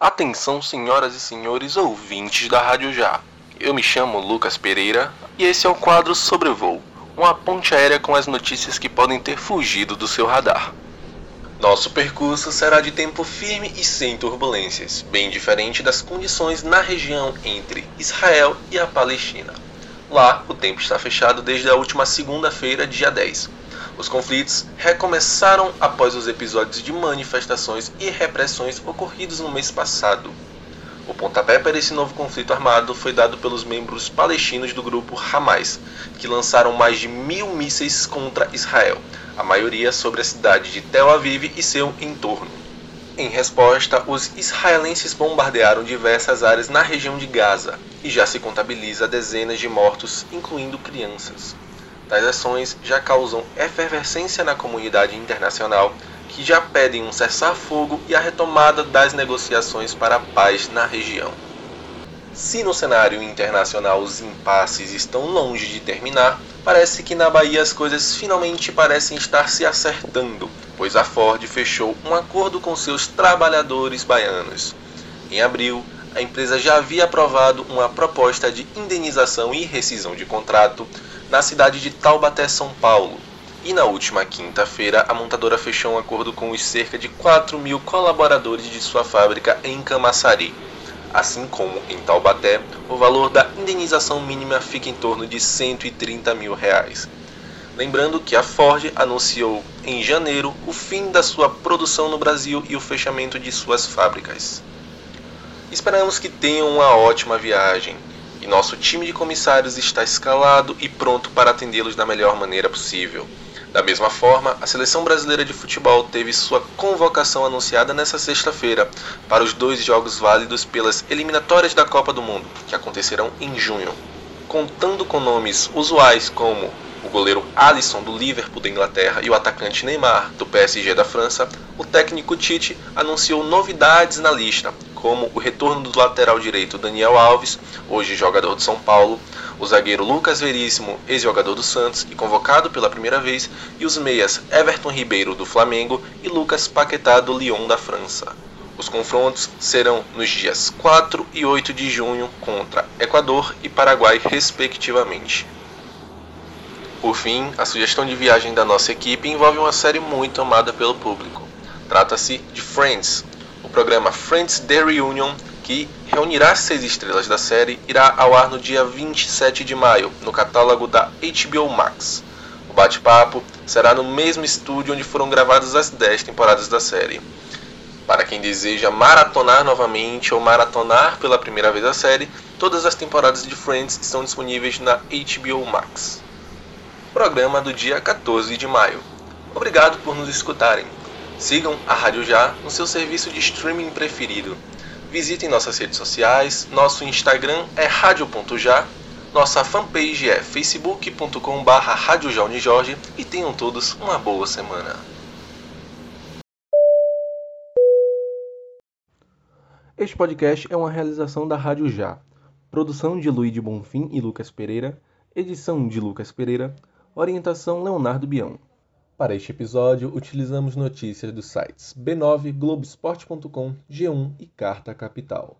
Atenção, senhoras e senhores ouvintes da Rádio Já. Eu me chamo Lucas Pereira e esse é o quadro Sobrevoo, uma ponte aérea com as notícias que podem ter fugido do seu radar. Nosso percurso será de tempo firme e sem turbulências, bem diferente das condições na região entre Israel e a Palestina. Lá, o tempo está fechado desde a última segunda-feira, dia 10. Os conflitos recomeçaram após os episódios de manifestações e repressões ocorridos no mês passado. O pontapé para esse novo conflito armado foi dado pelos membros palestinos do grupo Hamas, que lançaram mais de mil mísseis contra Israel, a maioria sobre a cidade de Tel Aviv e seu entorno. Em resposta, os israelenses bombardearam diversas áreas na região de Gaza e já se contabiliza dezenas de mortos, incluindo crianças. Tais ações já causam efervescência na comunidade internacional, que já pedem um cessar-fogo e a retomada das negociações para a paz na região. Se no cenário internacional os impasses estão longe de terminar, parece que na Bahia as coisas finalmente parecem estar se acertando, pois a Ford fechou um acordo com seus trabalhadores baianos. Em abril, a empresa já havia aprovado uma proposta de indenização e rescisão de contrato na cidade de Taubaté, São Paulo. E na última quinta-feira, a montadora fechou um acordo com os cerca de 4 mil colaboradores de sua fábrica em Camaçari. Assim como em Taubaté, o valor da indenização mínima fica em torno de 130 mil reais. Lembrando que a Ford anunciou em janeiro o fim da sua produção no Brasil e o fechamento de suas fábricas. Esperamos que tenham uma ótima viagem e nosso time de comissários está escalado e pronto para atendê-los da melhor maneira possível. Da mesma forma, a seleção brasileira de futebol teve sua convocação anunciada nesta sexta-feira para os dois jogos válidos pelas eliminatórias da Copa do Mundo, que acontecerão em junho. Contando com nomes usuais como o goleiro Alisson do Liverpool da Inglaterra e o atacante Neymar do PSG da França, o técnico Tite anunciou novidades na lista, como o retorno do lateral direito Daniel Alves, hoje jogador de São Paulo, o zagueiro Lucas Veríssimo, ex-jogador do Santos e convocado pela primeira vez, e os meias Everton Ribeiro do Flamengo e Lucas Paquetá do Lyon da França. Os confrontos serão nos dias 4 e 8 de junho contra Equador e Paraguai, respectivamente. Por fim, a sugestão de viagem da nossa equipe envolve uma série muito amada pelo público. Trata-se de Friends. O programa Friends The Reunion que reunirá seis estrelas da série, irá ao ar no dia 27 de maio, no catálogo da HBO Max. O bate-papo será no mesmo estúdio onde foram gravadas as 10 temporadas da série. Para quem deseja maratonar novamente ou maratonar pela primeira vez a série, todas as temporadas de Friends estão disponíveis na HBO Max. Programa do dia 14 de maio. Obrigado por nos escutarem. Sigam a Rádio Já no seu serviço de streaming preferido. Visitem nossas redes sociais, nosso Instagram é radio.já, nossa fanpage é facebook.com.br radiojaunijorge e tenham todos uma boa semana. Este podcast é uma realização da Rádio Já. Produção de Luiz de Bonfim e Lucas Pereira, edição de Lucas Pereira, orientação Leonardo Bião. Para este episódio, utilizamos notícias dos sites B9, Globoesporte.com, G1 e Carta Capital.